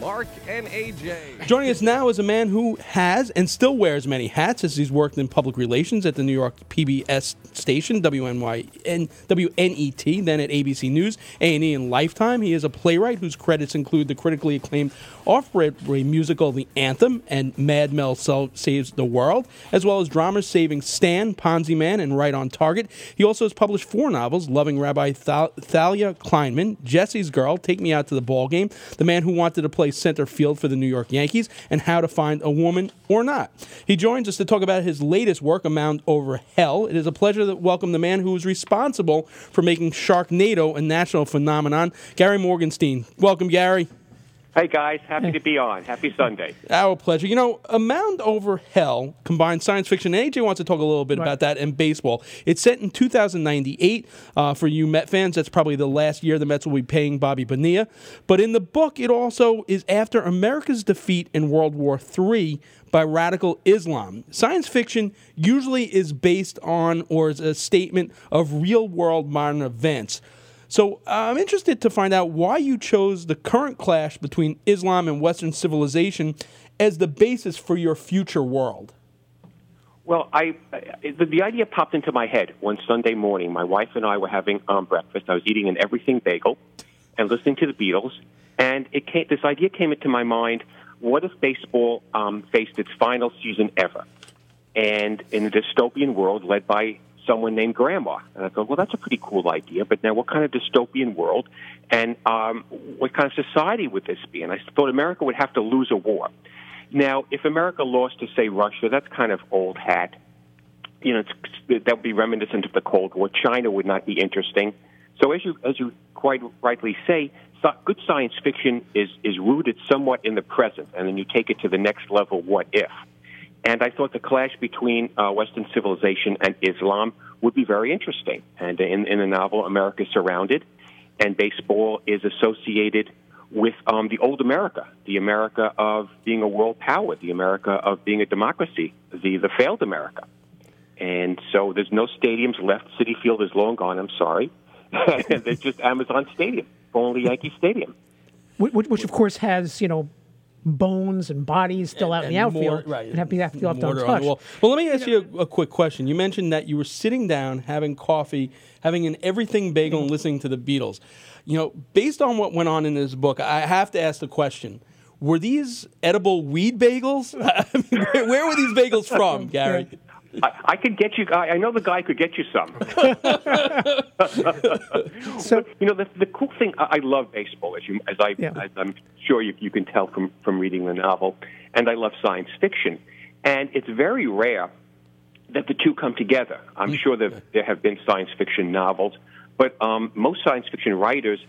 Mark and AJ. Joining us now is a man who has and still wears many hats as he's worked in public relations at the New York PBS station, and WNET, then at ABC News, A&E, and Lifetime. He is a playwright whose credits include the critically acclaimed off-Broadway musical The Anthem and Mad Mel Saves the World, as well as dramas saving Stan, Ponzi Man, and Right on Target. He also has published four novels, Loving Rabbi Thal- Thalia Kleinman, Jesse's Girl, Take Me Out to the Ball Game, The Man Who Wanted to Play Center Field for the New York Yankees, and How to Find a Woman or Not. He joins us to talk about his latest work, A Mound Over Hell. It is a pleasure to welcome the man who was responsible for making Sharknado a national phenomenon, Gary Morgenstein. Welcome, Gary. Hey guys, happy to be on. Happy Sunday. Our pleasure. You know, A Mound Over Hell combines science fiction. And AJ wants to talk a little bit right. about that and baseball. It's set in 2098. Uh, for you Met fans, that's probably the last year the Mets will be paying Bobby Bonilla. But in the book, it also is after America's defeat in World War III by radical Islam. Science fiction usually is based on or is a statement of real world modern events. So uh, I'm interested to find out why you chose the current clash between Islam and Western civilization as the basis for your future world. Well, I the, the idea popped into my head one Sunday morning. My wife and I were having um, breakfast. I was eating an everything bagel and listening to the Beatles, and it came, this idea came into my mind: What if baseball um, faced its final season ever, and in a dystopian world led by someone named Grandma. And I thought, well, that's a pretty cool idea, but now what kind of dystopian world and um, what kind of society would this be? And I thought America would have to lose a war. Now, if America lost to, say, Russia, that's kind of old hat. You know, that would be reminiscent of the Cold War. China would not be interesting. So, as you as you quite rightly say, good science fiction is is rooted somewhat in the present, and then you take it to the next level. What if? And I thought the clash between uh, Western civilization and Islam would be very interesting. And in, in the novel, America is Surrounded, and baseball is associated with um, the old America, the America of being a world power, the America of being a democracy, the, the failed America. And so there's no stadiums left. Citi Field is long gone, I'm sorry. there's just Amazon Stadium, only Yankee Stadium. Which, which, of course, has, you know, bones and bodies still and, out in the outfield more, right. and have to be left untouched. Well, let me ask you, a, a, quick question. You mentioned that you were sitting down, having coffee, having an everything bagel, and listening to the Beatles. You know, based on what went on in this book, I have to ask the question: Were these edible weed bagels? I mean, where, where, were these bagels from, Gary? I, I, could get you. I, I know the guy could get you some. so you know the, the cool thing. I, I love baseball, as you as I yeah. as I'm sure you, you can tell from from reading the novel, and I love science fiction, and it's very rare that the two come together. I'm sure that there have been science fiction novels, but um, most science fiction writers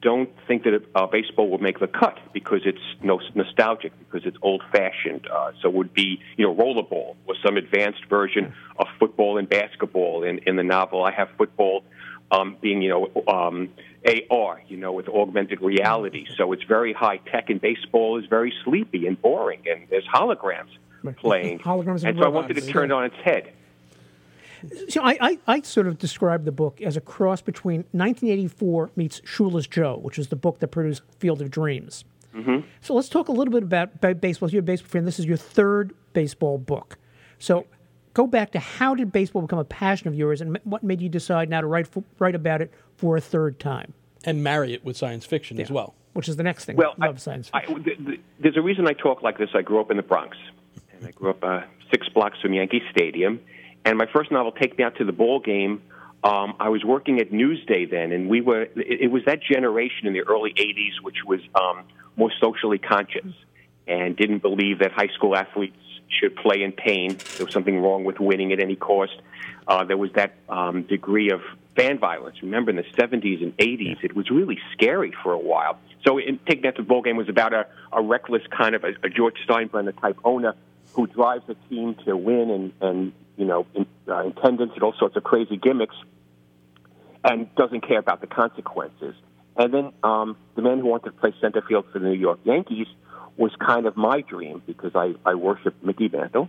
don't think that uh, baseball will make the cut because it's no, nostalgic, because it's old fashioned. Uh, so it would be, you know, rollerball or some advanced version of football and basketball. In, in the novel, I have football um, being, you know, um, AR, you know, with augmented reality. So it's very high tech, and baseball is very sleepy and boring, and there's holograms playing. holograms and, and so I wanted to turn it on its head. So I, I, I, sort of describe the book as a cross between 1984 meets Shoeless Joe, which is the book that produced Field of Dreams. Mm-hmm. So let's talk a little bit about, about baseball. You're a baseball fan. This is your third baseball book. So go back to how did baseball become a passion of yours, and what made you decide now to write for, write about it for a third time, and marry it with science fiction yeah. as well, which is the next thing. Well, I love I, science fiction. I, th- th- there's a reason I talk like this. I grew up in the Bronx, and I grew up uh, six blocks from Yankee Stadium and my first novel, Take Me Out to the Ball Game, um, I was working at Newsday then, and we were. It, it was that generation in the early '80s which was um, more socially conscious and didn't believe that high school athletes should play in pain. There was something wrong with winning at any cost. Uh, there was that um, degree of fan violence. Remember, in the 70s and 80s, it was really scary for a while. So, in, Take Me Out to the Ball Game was about a, a reckless kind of a, a George Steinbrenner type owner who drives a team to win and, and you know, in, uh, attendance and all sorts of crazy gimmicks and doesn't care about the consequences. And then um, the man who wanted to play center field for the New York Yankees was kind of my dream because I, I worship Mickey Mantle.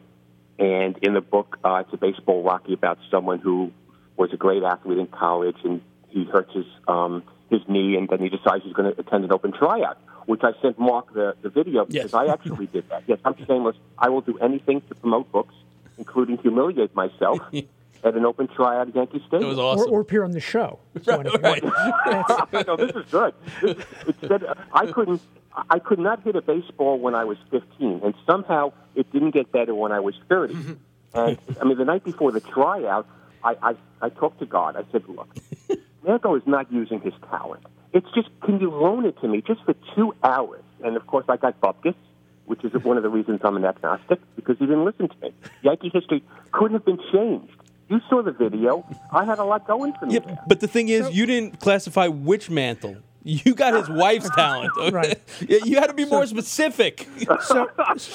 And in the book, uh, it's a baseball Rocky about someone who was a great athlete in college and he hurts his um, his knee and then he decides he's going to attend an open tryout, which I sent Mark the, the video because Yes. I actually did that. Yes, I'm shameless. I will do anything to promote books, including humiliate myself at an open tryout at Yankee Stadium. It was Or, awesome. or appear on the show. So anything. right. no, this is good. This, it said I couldn't. I could not hit a baseball when I was 15, and somehow it didn't get better when I was 30. And I mean, the night before the tryout, I, I, I talked to God. I said, "Look, Mantle is not using his talent. It's just, can you loan it to me just for two hours?" And of course, I got bupkis, which is one of the reasons I'm an agnostic because he didn't listen to me. Yankee history couldn't have been changed. You saw the video. I had a lot going for me. Yeah, there. but the thing is, you didn't classify which mantle. You got his wife's talent. Right. You had to be more specific. So,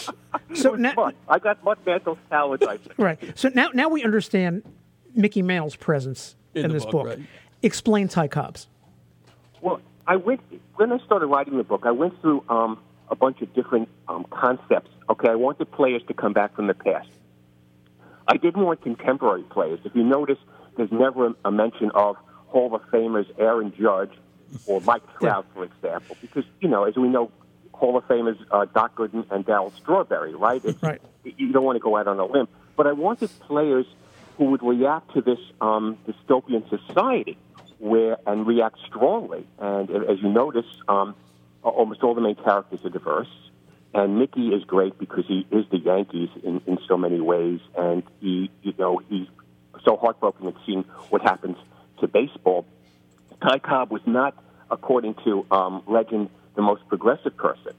so now, But I got Mark Mantle's talent, I think. right. So now, now we understand Mickey Mantle's presence In in, this book, book. right. Explain Ty Cobbs. Well, I went when I started writing the book. I went through um, a bunch of different um, concepts. Okay, I wanted players to come back from the past. I didn't want contemporary players. If you notice, there's never a, mention of Hall of Famers Aaron Judge or Mike Trout, for example, because you know, as we know, Hall of Famers uh, Doc Gooden and Darryl Strawberry, right? It's, Right. You don't want to go out on a limb, but I wanted players who would react to this um, dystopian society, where and react strongly. And as you notice, um, almost all the main characters are diverse. And Mickey is great because he is the Yankees in, in so many ways, and he, you know, he's so heartbroken at seeing what happens to baseball. Ty Cobb was not, according to um, legend, the most progressive person.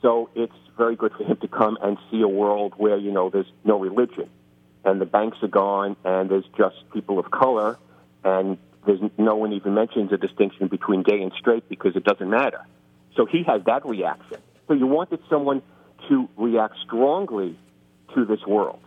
So it's very good for him to come and see a world where you know there's no religion, and the banks are gone, and there's just people of color, and there's no one even mentions a distinction between gay and straight because it doesn't matter. So he has that reaction. So you wanted someone to react strongly to this world.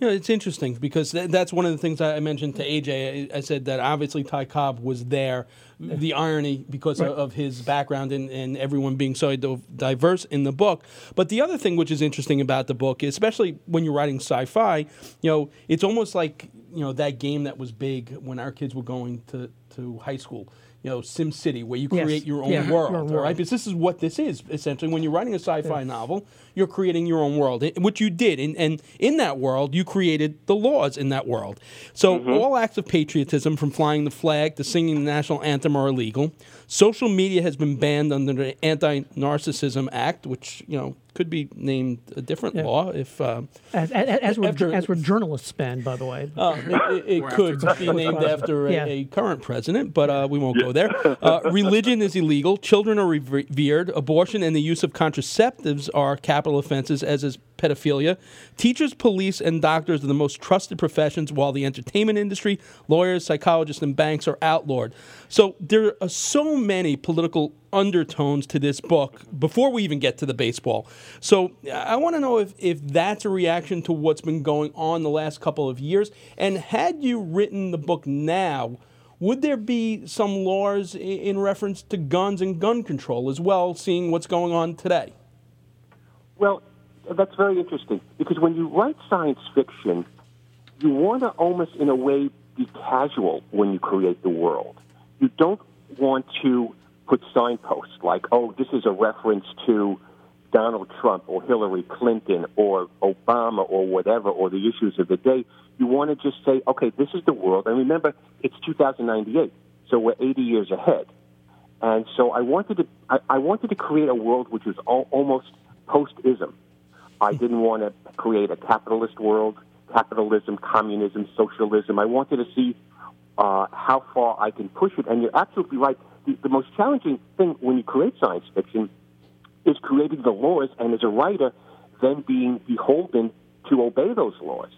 You know, it's interesting because th- that's one of the things I mentioned to AJ. I, I said that obviously Ty Cobb was there. The irony because of, of his background and, and everyone being so diverse in the book. But the other thing which is interesting about the book, especially when you're writing sci-fi, you know, it's almost like you know that game that was big when our kids were going to, to high school. You know, Sim City, where you Yes. create your own Yeah, world, own all world. right? Because this is what this is essentially. When you're writing a sci-fi novel, you're creating your own world, It- which you did, and, and in that world, you created the laws in that world. So all acts of patriotism, from flying the flag to singing the national anthem, are illegal. Social media has been banned under the Anti-Narcissism Act, which you know could be named a different Yeah. law if. Uh, As, as, as, would, After- as would journalists banned, by the way. uh, it it, it could be named after a, Yeah. a current president, but uh, we won't go there. Uh, religion is illegal. Children are revered. Abortion and the use of contraceptives are capital offenses, as is pedophilia. Teachers, police, and doctors are the most trusted professions, while the entertainment industry, lawyers, psychologists, and banks are outlawed. So there are so many political undertones to this book before we even get to the baseball. So I want to know if, if that's a reaction to what's been going on the last couple of years. And had you written the book now, would there be some laws in reference to guns and gun control as well, seeing what's going on today? Well, that's very interesting because when you write science fiction, you want to almost, in a way, be casual when you create the world. You don't want to put signposts like, oh, this is a reference to Donald Trump or Hillary Clinton or Obama or whatever, or the issues of the day. You want to just say, okay, this is the world. And remember, it's 2098, so we're 80 years ahead. And so I wanted to, I, I wanted to create a world which was al- almost post-ism. I didn't want to create a capitalist world, capitalism, communism, socialism. I wanted to see uh, how far I can push it. And you're absolutely right. The, the most challenging thing when you create science fiction is creating the laws, and as a writer, then being beholden to obey those laws.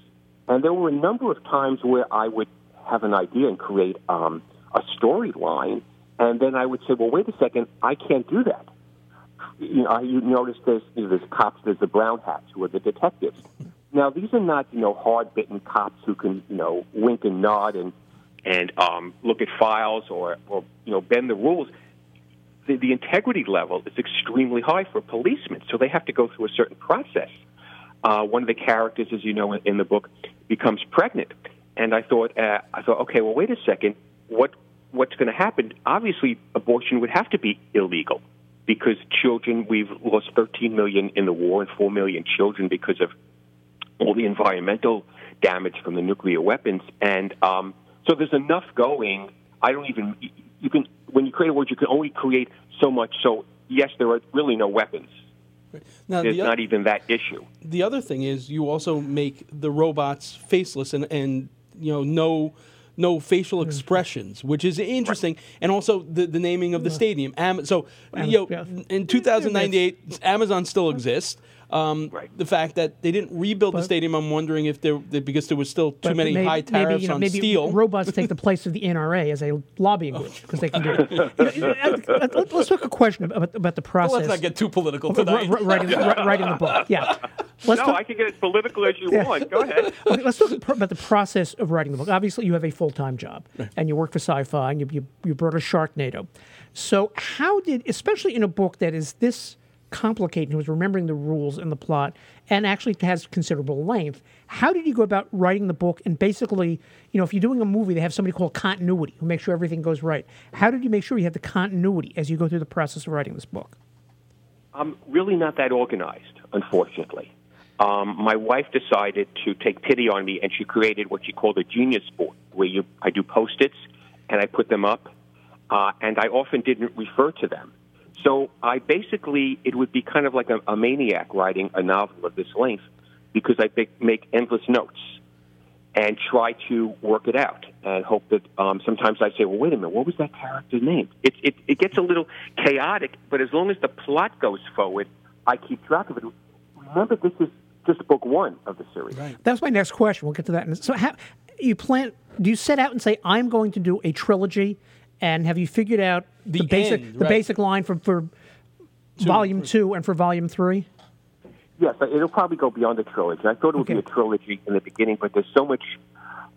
And there were a number of times where I would have an idea and create um, a storyline, and then I would say, well, wait a second, I can't do that. You know, you notice there's, you know, there's cops, there's the brown hats who are the detectives. Now, these are not, you know, hard-bitten cops who can, you know, wink and nod and and um, look at files or, or you know bend the rules. The, the integrity level is extremely high for policemen, so they have to go through a certain process. Uh, one of the characters, as you know in, in the book, becomes pregnant, and I thought, uh, I thought, okay, well, wait a second, what what's going to happen? Obviously, abortion would have to be illegal because children, we've lost 13 million in the war and 4 million children because of all the environmental damage from the nuclear weapons, and um, so there's enough going. I don't even you can when you create a word, you can only create so much. So yes, there are really no weapons. Now, There's the, not even that issue. the other thing is you also make the robots faceless and, and you know no no facial expressions, which is interesting, and also the, the naming of the stadium. Am- so you know, in 2098, Amazon still exists. Um, Right. The fact that they didn't rebuild the stadium, I'm wondering if there that because there was still too many maybe, high tariffs maybe, you know, on maybe steel. robots take the place of the NRA as a lobbying group because they can do it. You know, let- Let's talk a question about, about the process. Let's not get too political of tonight. wri- writing, wri- writing the book. Yeah. Let's No, talk, I can get as political as you want. Go ahead. okay, let's talk about the process of writing the book. Obviously, you have a full time job and you work for sci fi and you, you, you brought a Sharknado. So, how did, especially in a book that is this complicated, who's remembering the rules and the plot and actually has considerable length, how did you go about writing the book? And basically, you know, if you're doing a movie, they have somebody called continuity who makes sure everything goes right. How did you make sure you had the continuity as you go through the process of writing this book? I'm really not that organized, unfortunately. Um, my wife decided to take pity on me, and she created what she called a genius board, where you I do post-its and I put them up, uh, and I often didn't refer to them. So I basically it would be kind of like a, a maniac writing a novel of this length, because I make, endless notes and try to work it out and hope that um, sometimes I say, well, wait a minute, what was that character's name? It, it, it gets a little chaotic, but as long as the plot goes forward, I keep track of it. Remember, this is just book one of the series. That was my next question. We'll get to that. So, how, you plan? Do you set out and say, "I'm going to do a trilogy"? And have you figured out the, The basic end, the right. basic line for for volume two and for volume three? Yes, it'll probably go beyond the trilogy. I thought it would be a trilogy in the beginning, but there's so much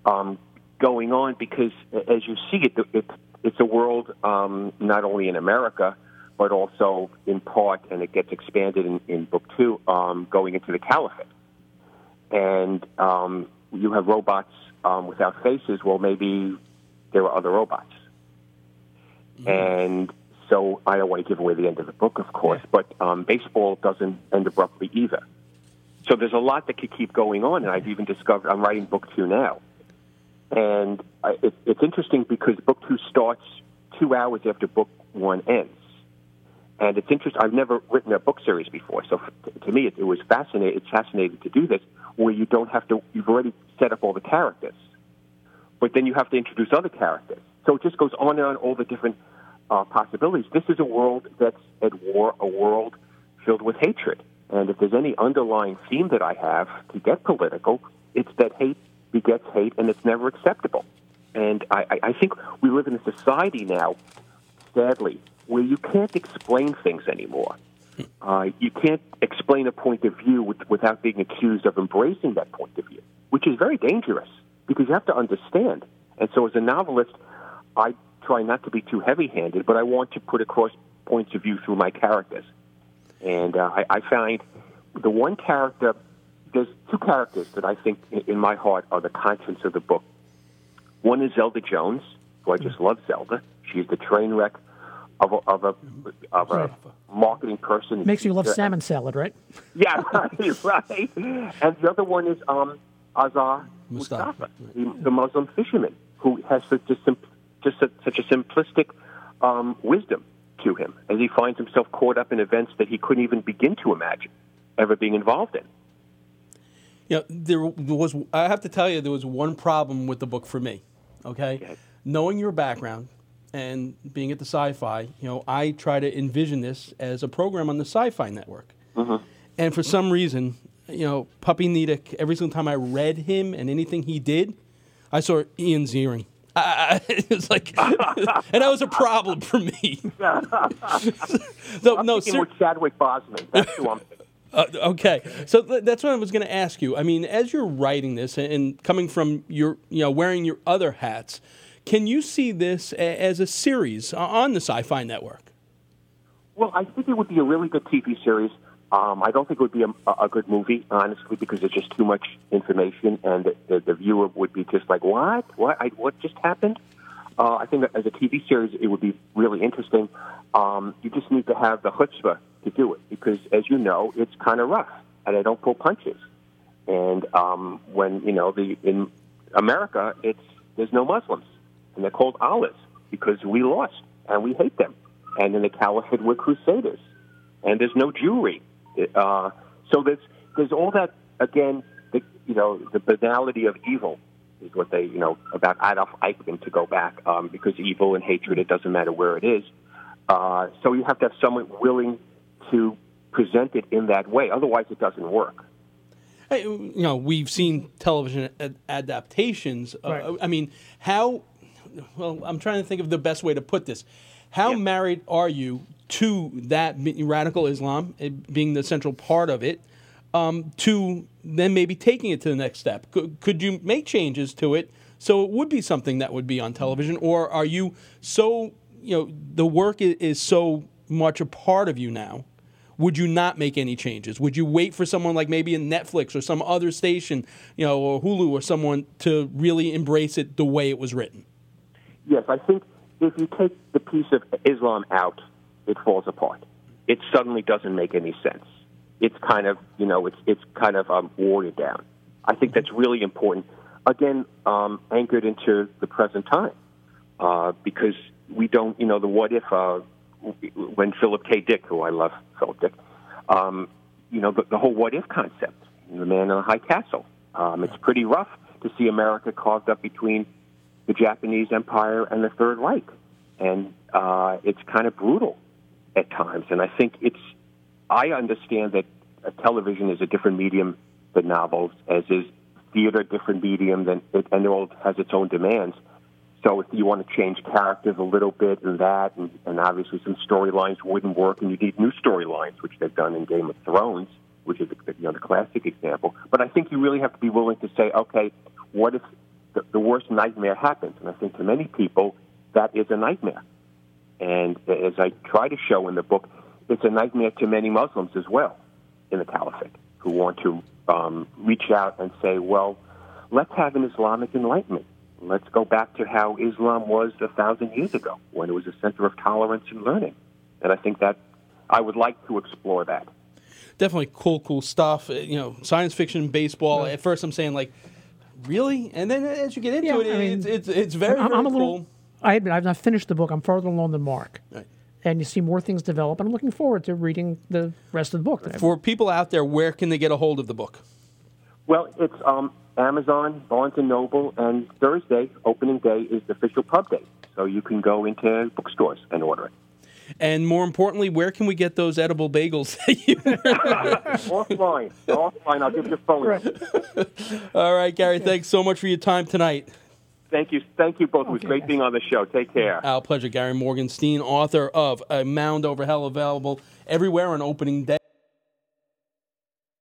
um, going on because, as you see it, it it's a world um, not only in America but also in part, and it gets expanded in, in book two, um, going into the Caliphate. And um, you have robots um, without faces. Well, maybe there are other robots. And so I don't want to give away the end of the book, of course, but um, baseball doesn't end abruptly either. So there's a lot that could keep going on, and I've even discovered I'm writing book two now. And I, it, it's interesting because book two starts two hours after book one ends. And it's interesting. I've never written a book series before, so to me, it, it was fascinating. It's fascinating to do this, where you don't have to. You've already set up all the characters, but then you have to introduce other characters. So it just goes on and on. All the different uh, possibilities. This is a world that's at war, a world filled with hatred. And if there's any underlying theme that I have to get political, it's that hate begets hate, and it's never acceptable. And I, I think we live in a society now, sadly, where you can't explain things anymore. Uh, you can't explain a point of view with, without being accused of embracing that point of view, which is very dangerous because you have to understand. And so, as a novelist, I try not to be too heavy-handed, but I want to put across points of view through my characters. And uh, I, I find the one character, there's two characters that I think in, in my heart are the conscience of the book. One is Zelda Jones, who I just love Zelda. She's the train wreck of a, of a, of a marketing person. Makes you love She's, uh, salmon salad, right? yeah, right, right. And the other one is um, Azar Mustafa. Mustafa, the, the Muslim fisherman, who has such a, sim- just a, such a simplistic um, wisdom to him as he finds himself caught up in events that he couldn't even begin to imagine ever being involved in. You know, there was. I have to tell you, there was one problem with the book for me. Okay, knowing your background and being at the Sci-Fi, you know, I try to envision this as a program on the Sci-Fi Network. And for some reason, you know, Puppy Nedick. Every single time I read him and anything he did, I saw Ian Ziering. I, it was like, and that was a problem for me. so, I'm no, ser- with Chadwick Boseman. That's who I'm uh, okay, so th- that's what I was going to ask you. I mean, as you're writing this and, and coming from your, you know, wearing your other hats, can you see this a- as a series on the Sci-Fi Network? Well, I think it would be a really good TV series. Um, I don't think it would be a, a good movie, honestly, because there's just too much information, and the, the, the viewer would be just like, "What? What? I, what just happened?" Uh, I think as a TV series, it would be really interesting. Um, you just need to have the chutzpah to do it, because as you know, it's kind of rough, and they don't pull punches. And um, when you know the in America, it's there's no Muslims, and they're called Allahs because we lost and we hate them. And in the Caliphate, we're Crusaders, and there's no Jewry. Uh, so there's there's all that again. The, you know, the banality of evil is what they you know about Adolf Eichmann to go back um, because evil and hatred it doesn't matter where it is. Uh, so you have to have someone willing to present it in that way. Otherwise, it doesn't work. Hey, you know, we've seen television ad- adaptations. Uh, Right. I mean, how? Well, I'm trying to think of the best way to put this. How Yeah. married are you to that radical Islam eh, being the central part of it? Um, to then maybe taking it to the next step. Could, could you make changes to it so it would be something that would be on television, or are you so you know the work is, is so much a part of you now? would you not make any changes? Would you wait for someone like maybe a Netflix or some other station, you know, or Hulu or someone to really embrace it the way it was written? Yes, I think if you take the piece of Islam out, it falls apart. It suddenly doesn't make any sense. It's kind of, you know, it's it's kind of um, watered down. I think that's really important. Again, um, anchored into the present time, uh, because we don't, you know, the what if. Uh, when Philip K. Dick, who I love, Philip Dick, um, you know, the, the whole what if concept, the man in the high castle. Um, it's pretty rough to see America carved up between the Japanese Empire and the Third Reich, and uh, it's kind of brutal at times. And I think it's. I understand that television is a different medium than novels, as is theater different medium than, and it all has its own demands. So if you want to change characters a little bit and that, and, and obviously some storylines wouldn't work, and you need new storylines, which they've done in Game of Thrones, which is you know the classic example. But I think you really have to be willing to say, okay, what if the, the worst nightmare happens? And I think to many people that is a nightmare. And as I try to show in the book, it's a nightmare to many Muslims as well in the Caliphate who want to um, reach out and say, well, let's have an Islamic enlightenment. Let's go back to how Islam was a thousand years ago when it was a center of tolerance and learning. And I think that I would like to explore that. Definitely cool, cool stuff. You know, science fiction, baseball. At first, I'm saying like, really, and then as you get into Yeah, it, I mean, it's, it's it's very, I'm, very I'm a little. cool. I admit I've not finished the book. I'm farther along than Mark, Right. and you see more things develop. And I'm looking forward to reading the rest of the book. For people out there, where can they get a hold of the book? Well, it's um, Amazon, Barnes and Noble, and Thursday, opening day, is the official pub day. So you can go into bookstores and order it. And more importantly, where can we get those edible bagels? that you- offline, offline. I'll give you a phone. All right, Gary. Thanks so much for your time tonight. Thank you, thank you both. It was great being on the show. Take care. Our pleasure. Gary Morgenstein, author of A Mound Over Hell, available everywhere on opening day.